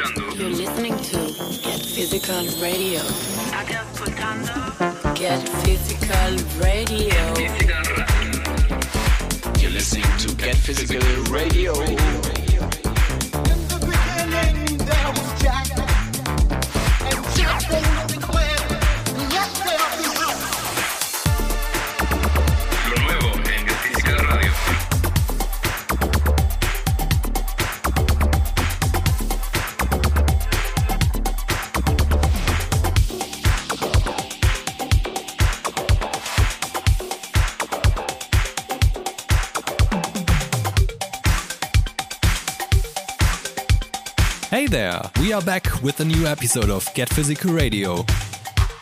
escuchando. You're listening to Get Physical Radio. Get Physical Radio. Physical Radio. You're listening to Get Physical Radio. Lo there, we are back with a new episode of Get Physical Radio.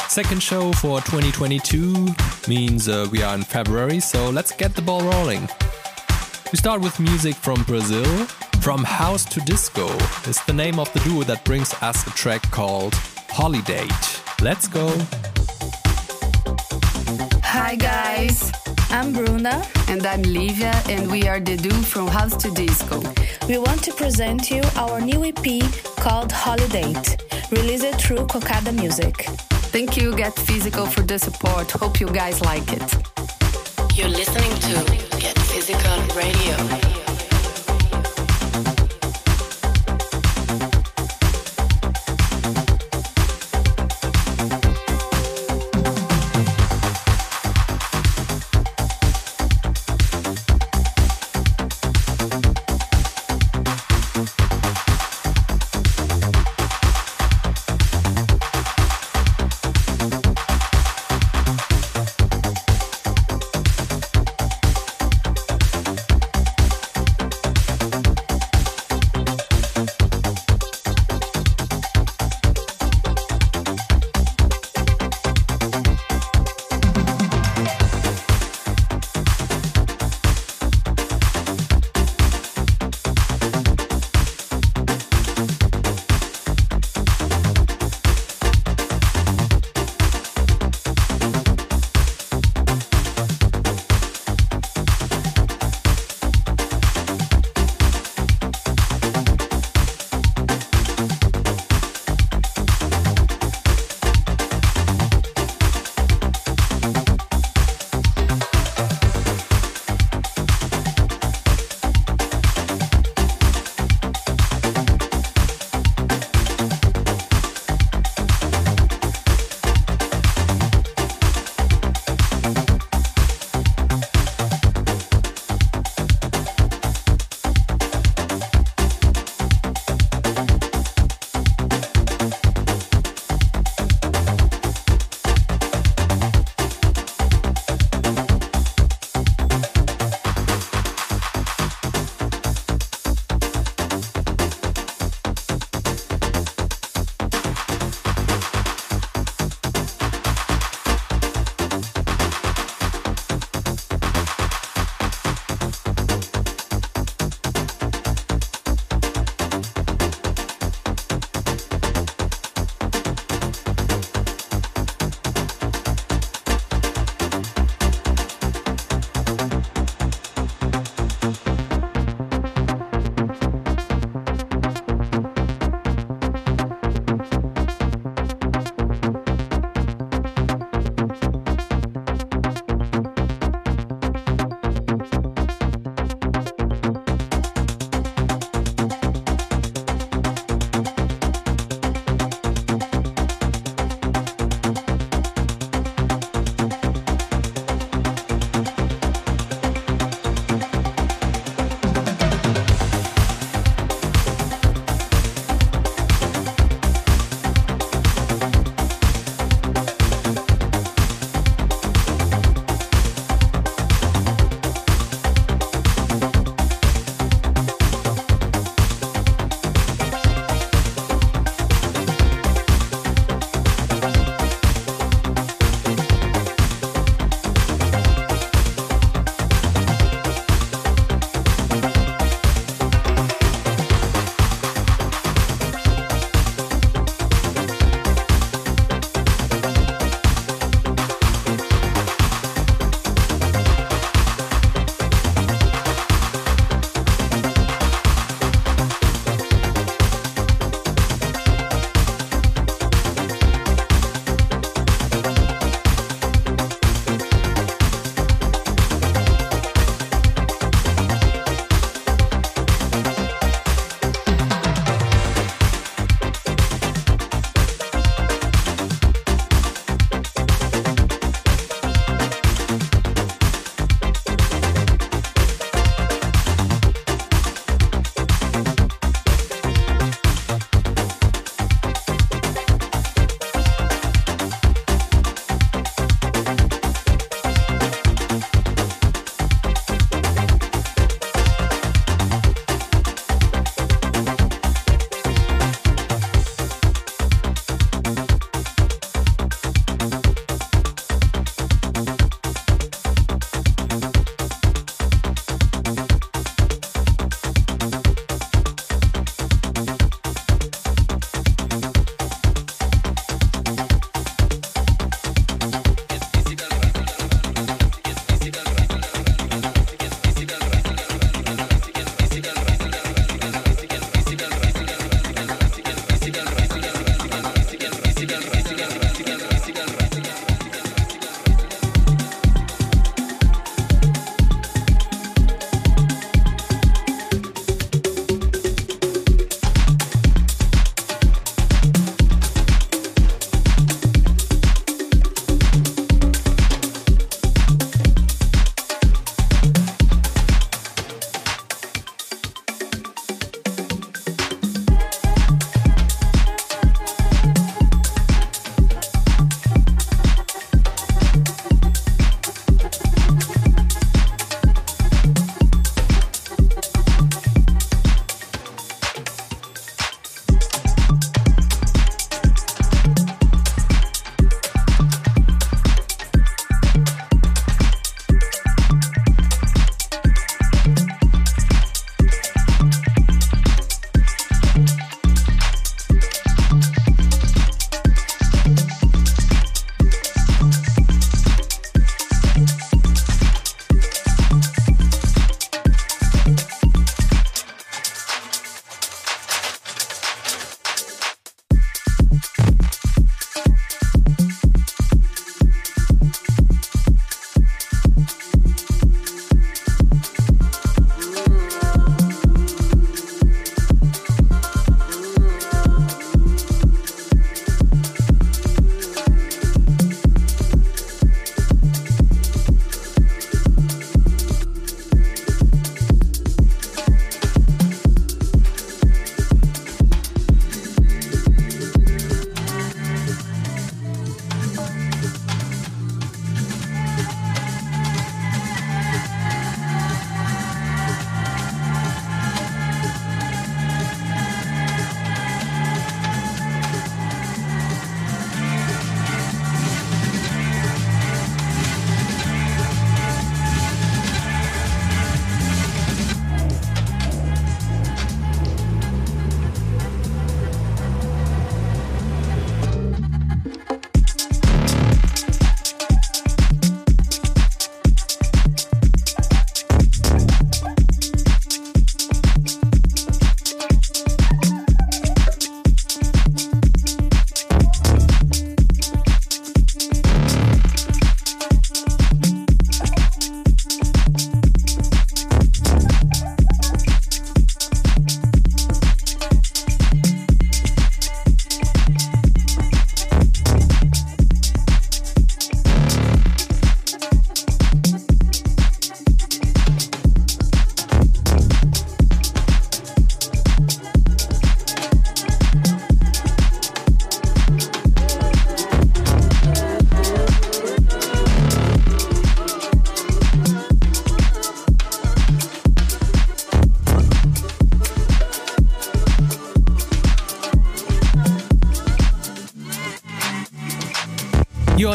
Second show for 2022 means uh, we are in February, so let's get the ball rolling. We start with music from Brazil. From House to Disco is the name of the duo that brings us a track called Holiday. Let's go. Hi guys, I'm Bruna And I'm Livia, and we are the duo from House to Disco. We want to present you our new EP called Holiday, released through Cocada Music. Thank you, Get Physical, for the support. Hope you guys like it. You're listening to Get Physical Radio.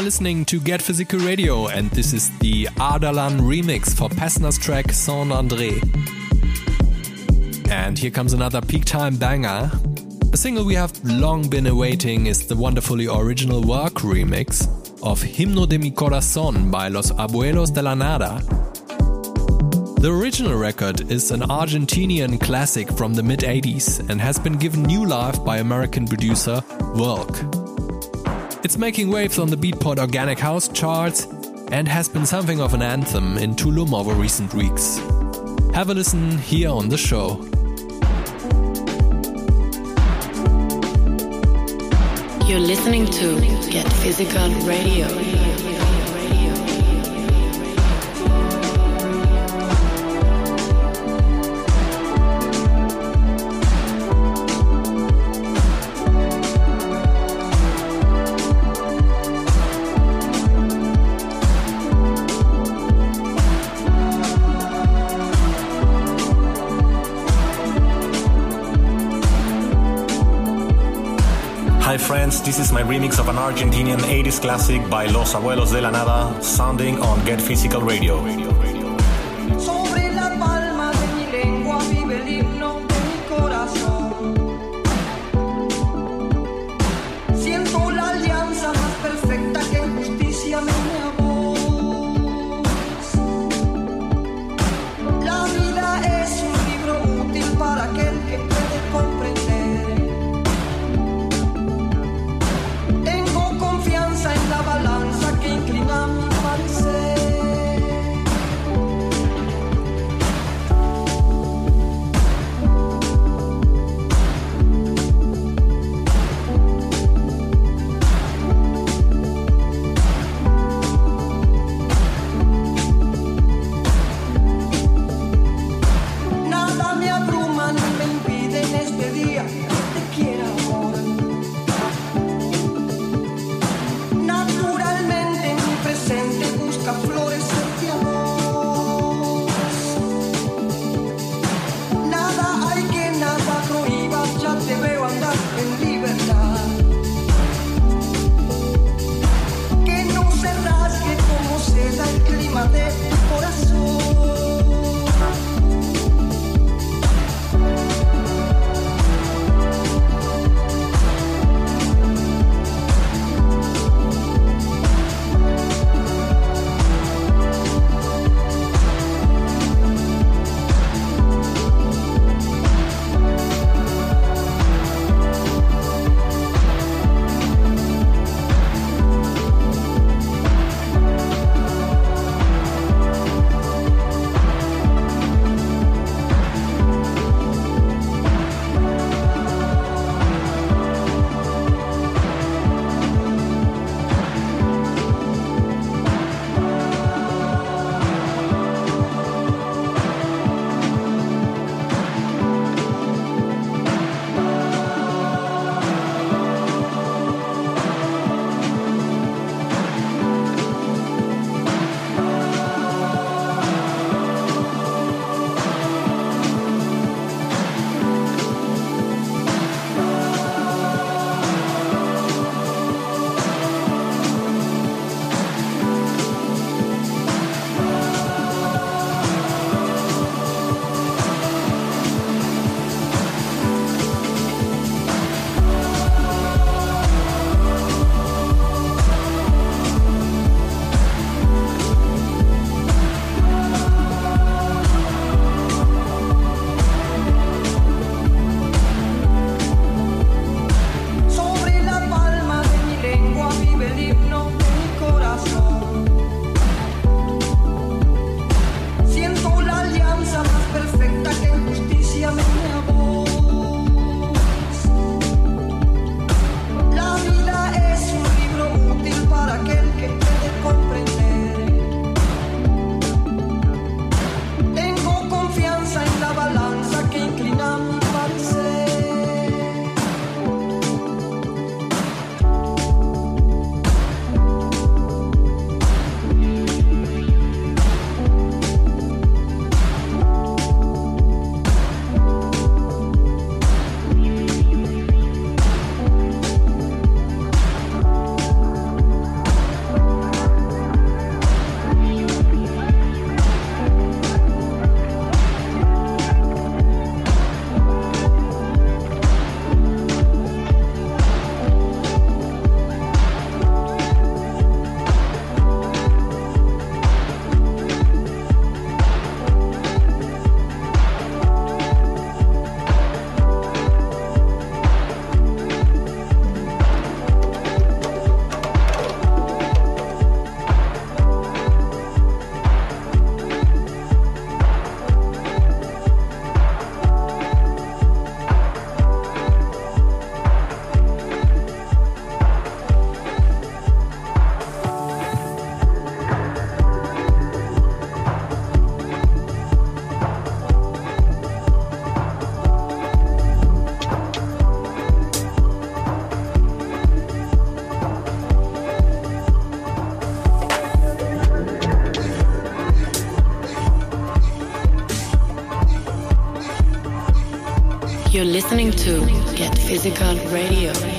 Listening to Get Physical Radio, and this is the Ardalan remix for Pezzner's track Saint André. And here comes another peak time banger. A single we have long been awaiting is the wonderfully original work remix of Himno de mi Corazón by Los Abuelos de la Nada. The original record is an Argentinian classic from the mid 80s and has been given new life by American producer Work. It's making waves on the Beatport Organic House charts and has been something of an anthem in Tulum over recent weeks. Have a listen here on the show. You're listening to Get Physical Radio. Friends, this is my remix of an Argentinian 80s classic by Los Abuelos de la Nada, sounding on Get Physical Radio. Listening to Get Physical Radio.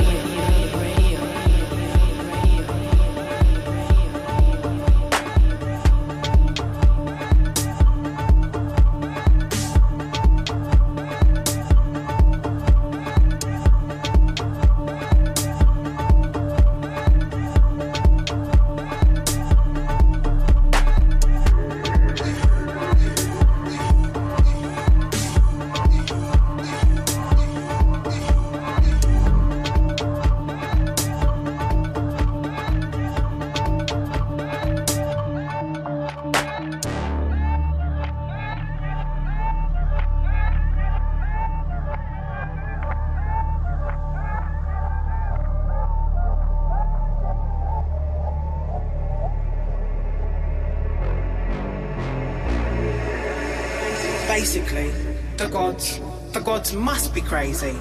The gods, the gods must be crazy.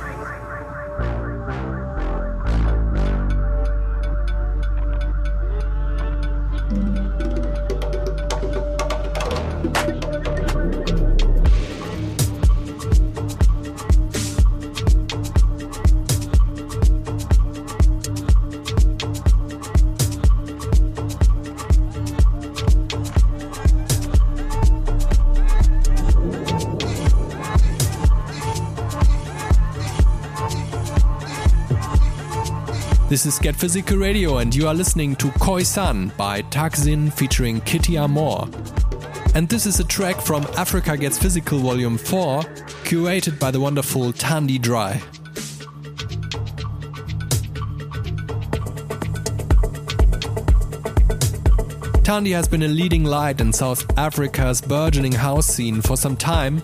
This is Get Physical Radio, and you are listening to Koi-san by Thakzin featuring Kitty Amor. And this is a track from Africa Gets Physical Volume 4, curated by the wonderful Thandi Draai. Thandi has been a leading light in South Africa's burgeoning house scene for some time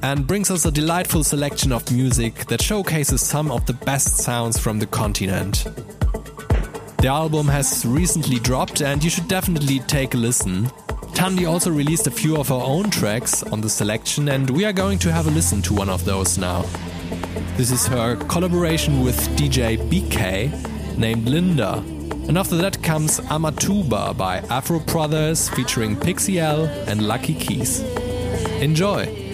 and brings us a delightful selection of music that showcases some of the best sounds from the continent. The album has recently dropped and you should definitely take a listen. Thandi also released a few of her own tracks on the selection and we are going to have a listen to one of those now. This is her collaboration with DJ BK named Linda. And after that comes Amatuba by Afro Brotherz featuring Pixie L and Lucky Keys. Enjoy!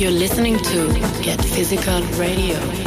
You're listening to Get Physical Radio.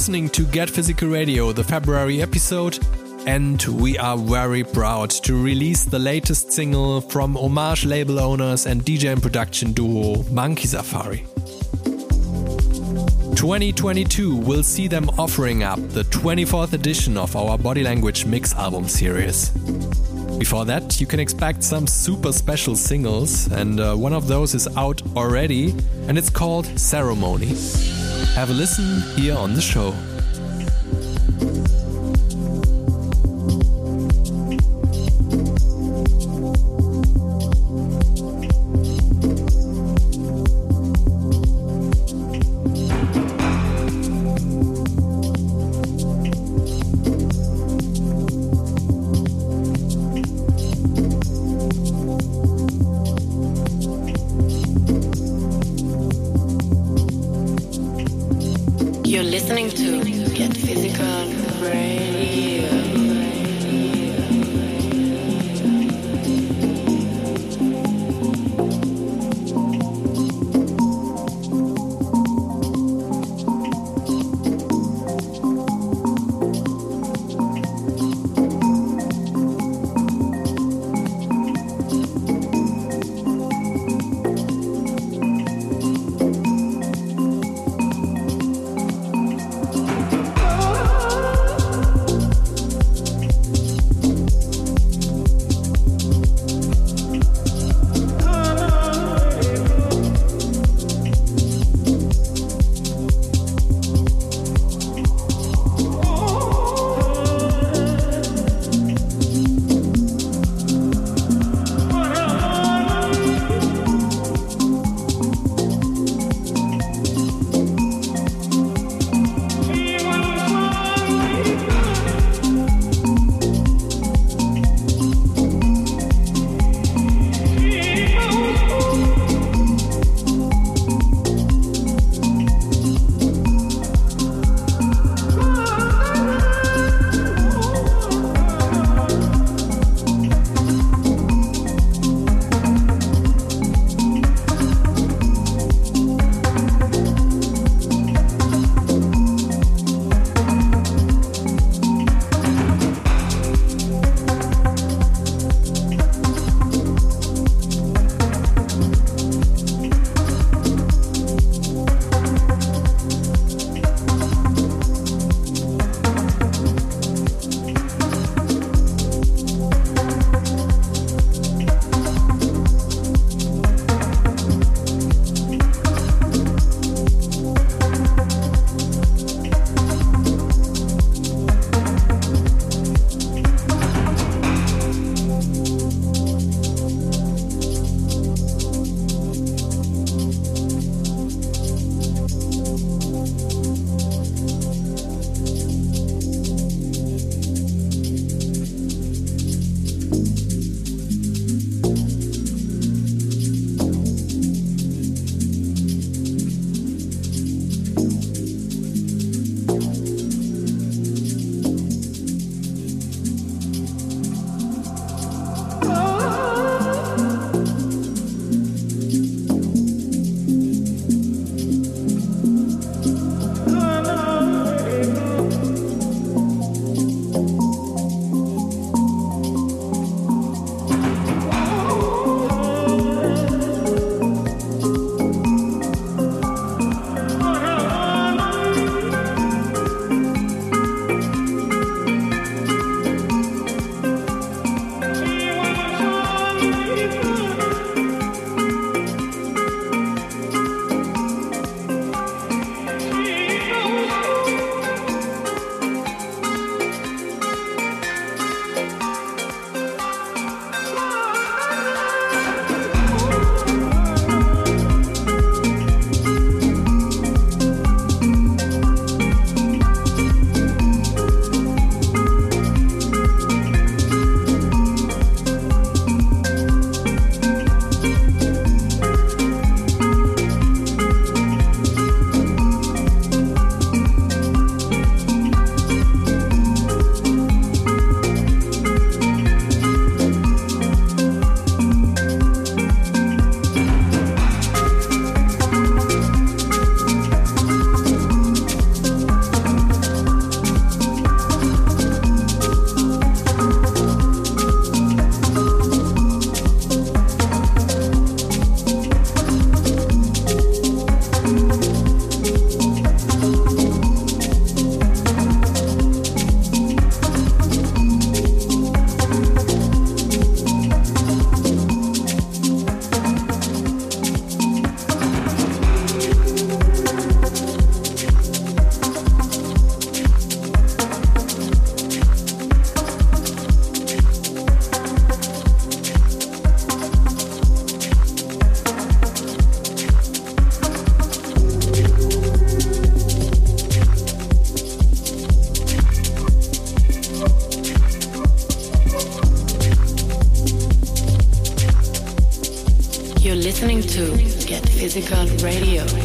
Listening to Get Physical Radio, the February episode, and we are very proud to release the latest single from Hommage label owners and DJ and production duo Monkey Safari. 2022 will see them offering up the 24th edition of our Body Language Mix album series. Before that, you can expect some super special singles, and uh, one of those is out already, and it's called Ceremony. Have a listen here on the show. Physical Radio.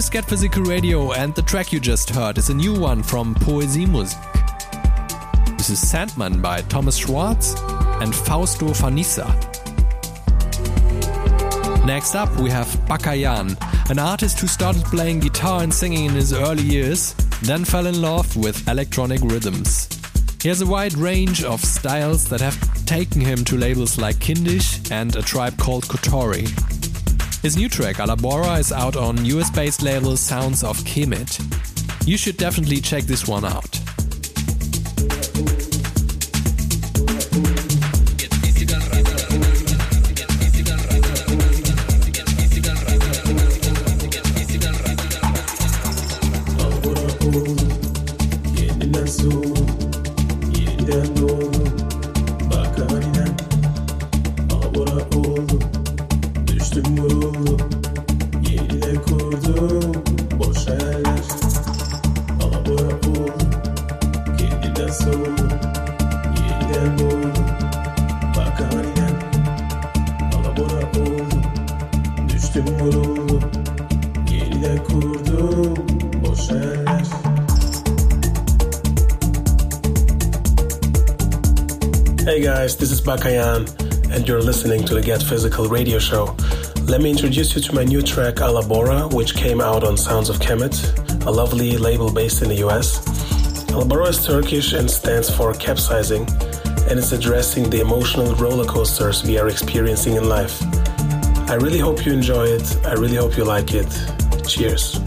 Is Get Physical Radio, and the track you just heard is a new one from Poesie Musik. This is Sandman by Thomas Schwartz and Fausto Fanizza. Next up, we have Bakayan, an artist who started playing guitar and singing in his early years, then fell in love with electronic rhythms. He has a wide range of styles that have taken him to labels like Kindisch and a tribe called Kotori. His new track, Alabora, is out on US based label Sounds of Kemet. You should definitely check this one out. Bakayan, and you're listening to the Get Physical radio show. Let me introduce you to my new track Alabora, which came out on Sounds of Kemet, a lovely label based in the US. Alabora is Turkish and stands for capsizing, and it's addressing the emotional roller coasters we are experiencing in life. I really hope you enjoy it. I really hope you like it. Cheers.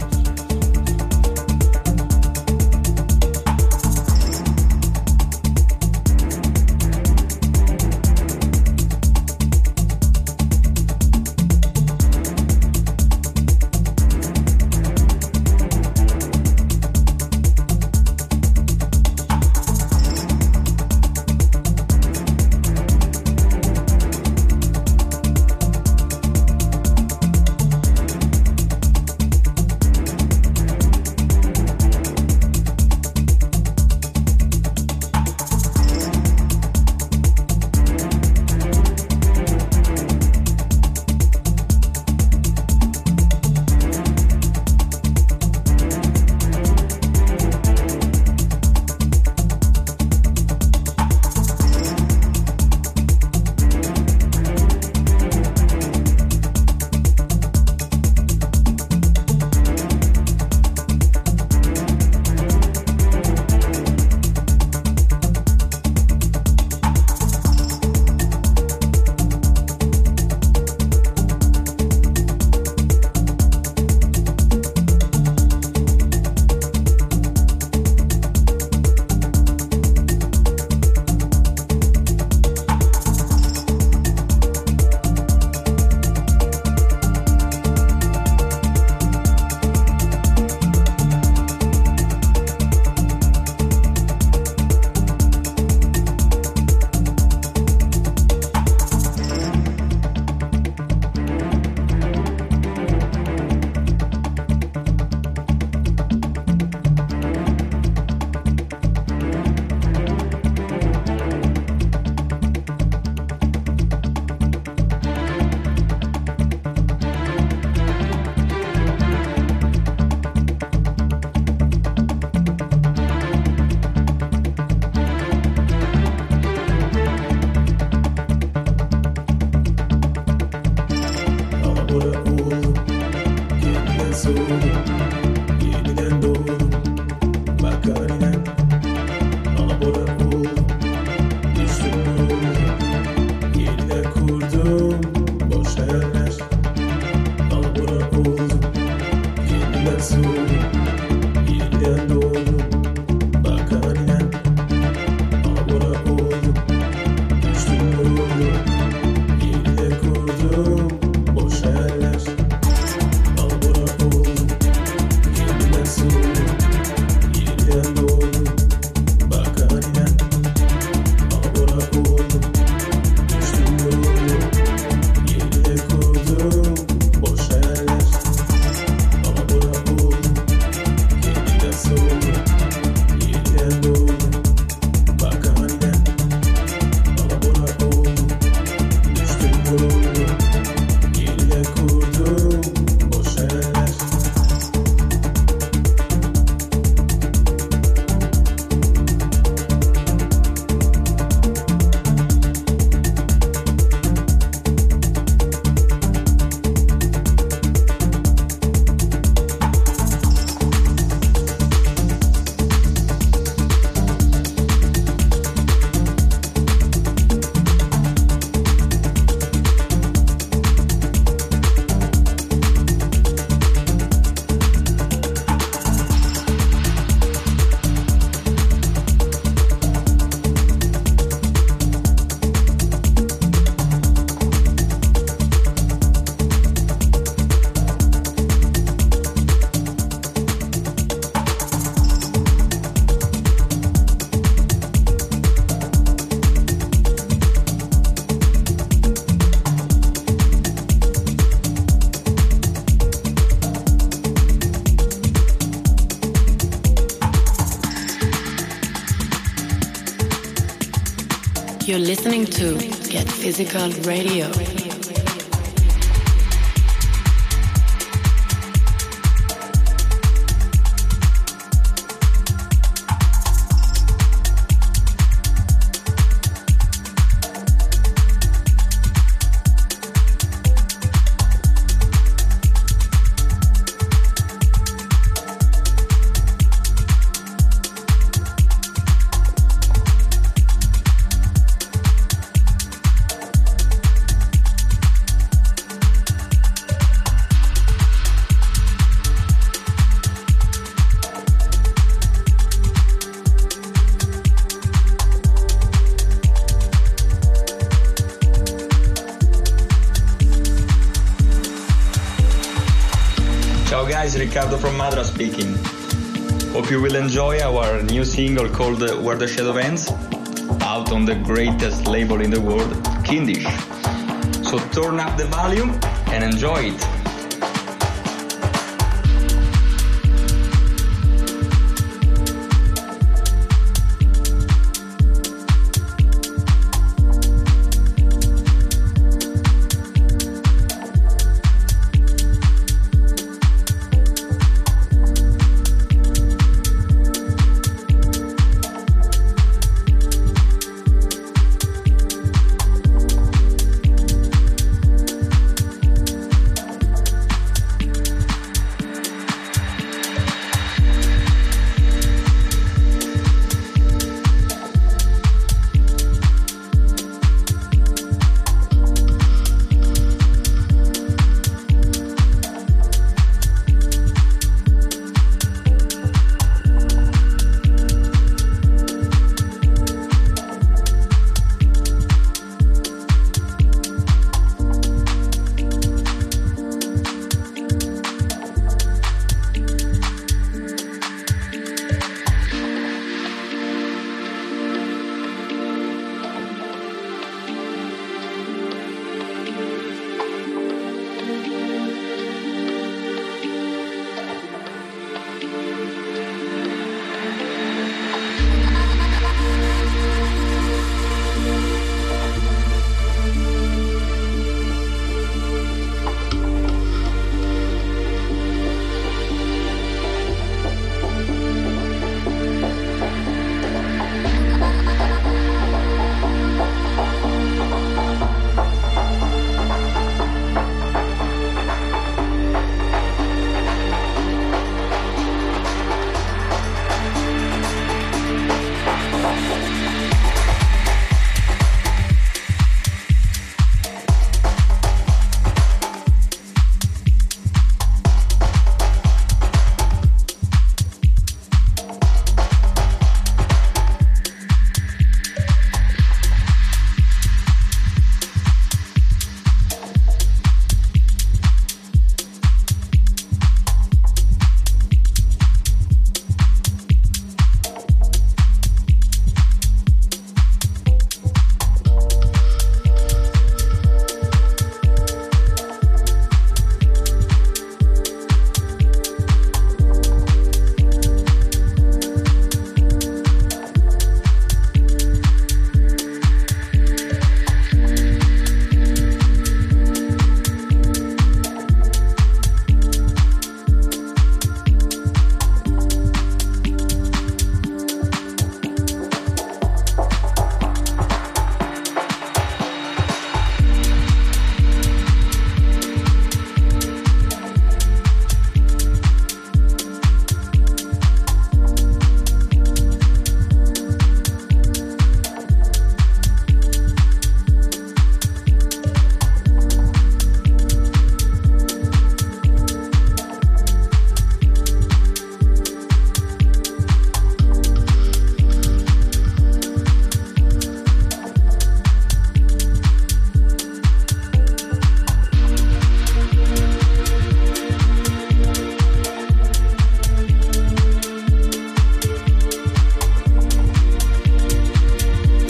Listening to Get Physical Radio. Speaking. Hope you will enjoy our new single called Where the Shadow Ends, out on the greatest label in the world, Kindisch. So turn up the volume and enjoy it.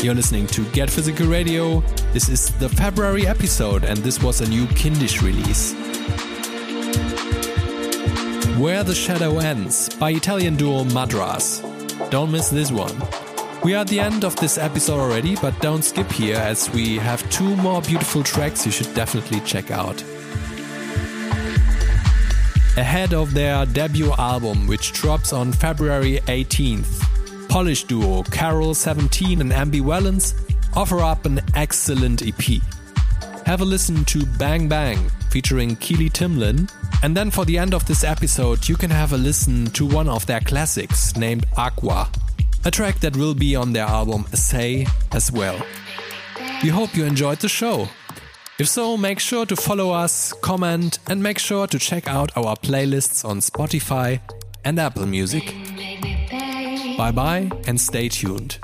You're listening to Get Physical Radio. This is the February episode, and this was a new Kindisch release. Where the Shadow Ends by Italian duo Madras. Don't miss this one. We are at the end of this episode already, but don't skip here as we have two more beautiful tracks you should definitely check out. Ahead of their debut album, which drops on February 18th, Polish duo Karol 17 and MB Valence offer up an excellent EP. Have a listen to Bang Bang featuring Keely Timlin, and then for the end of this episode, you can have a listen to one of their classics named Aqua, a track that will be on their album Essay as well. We hope you enjoyed the show. If so, make sure to follow us, comment, and make sure to check out our playlists on Spotify and Apple Music. Bye bye and stay tuned.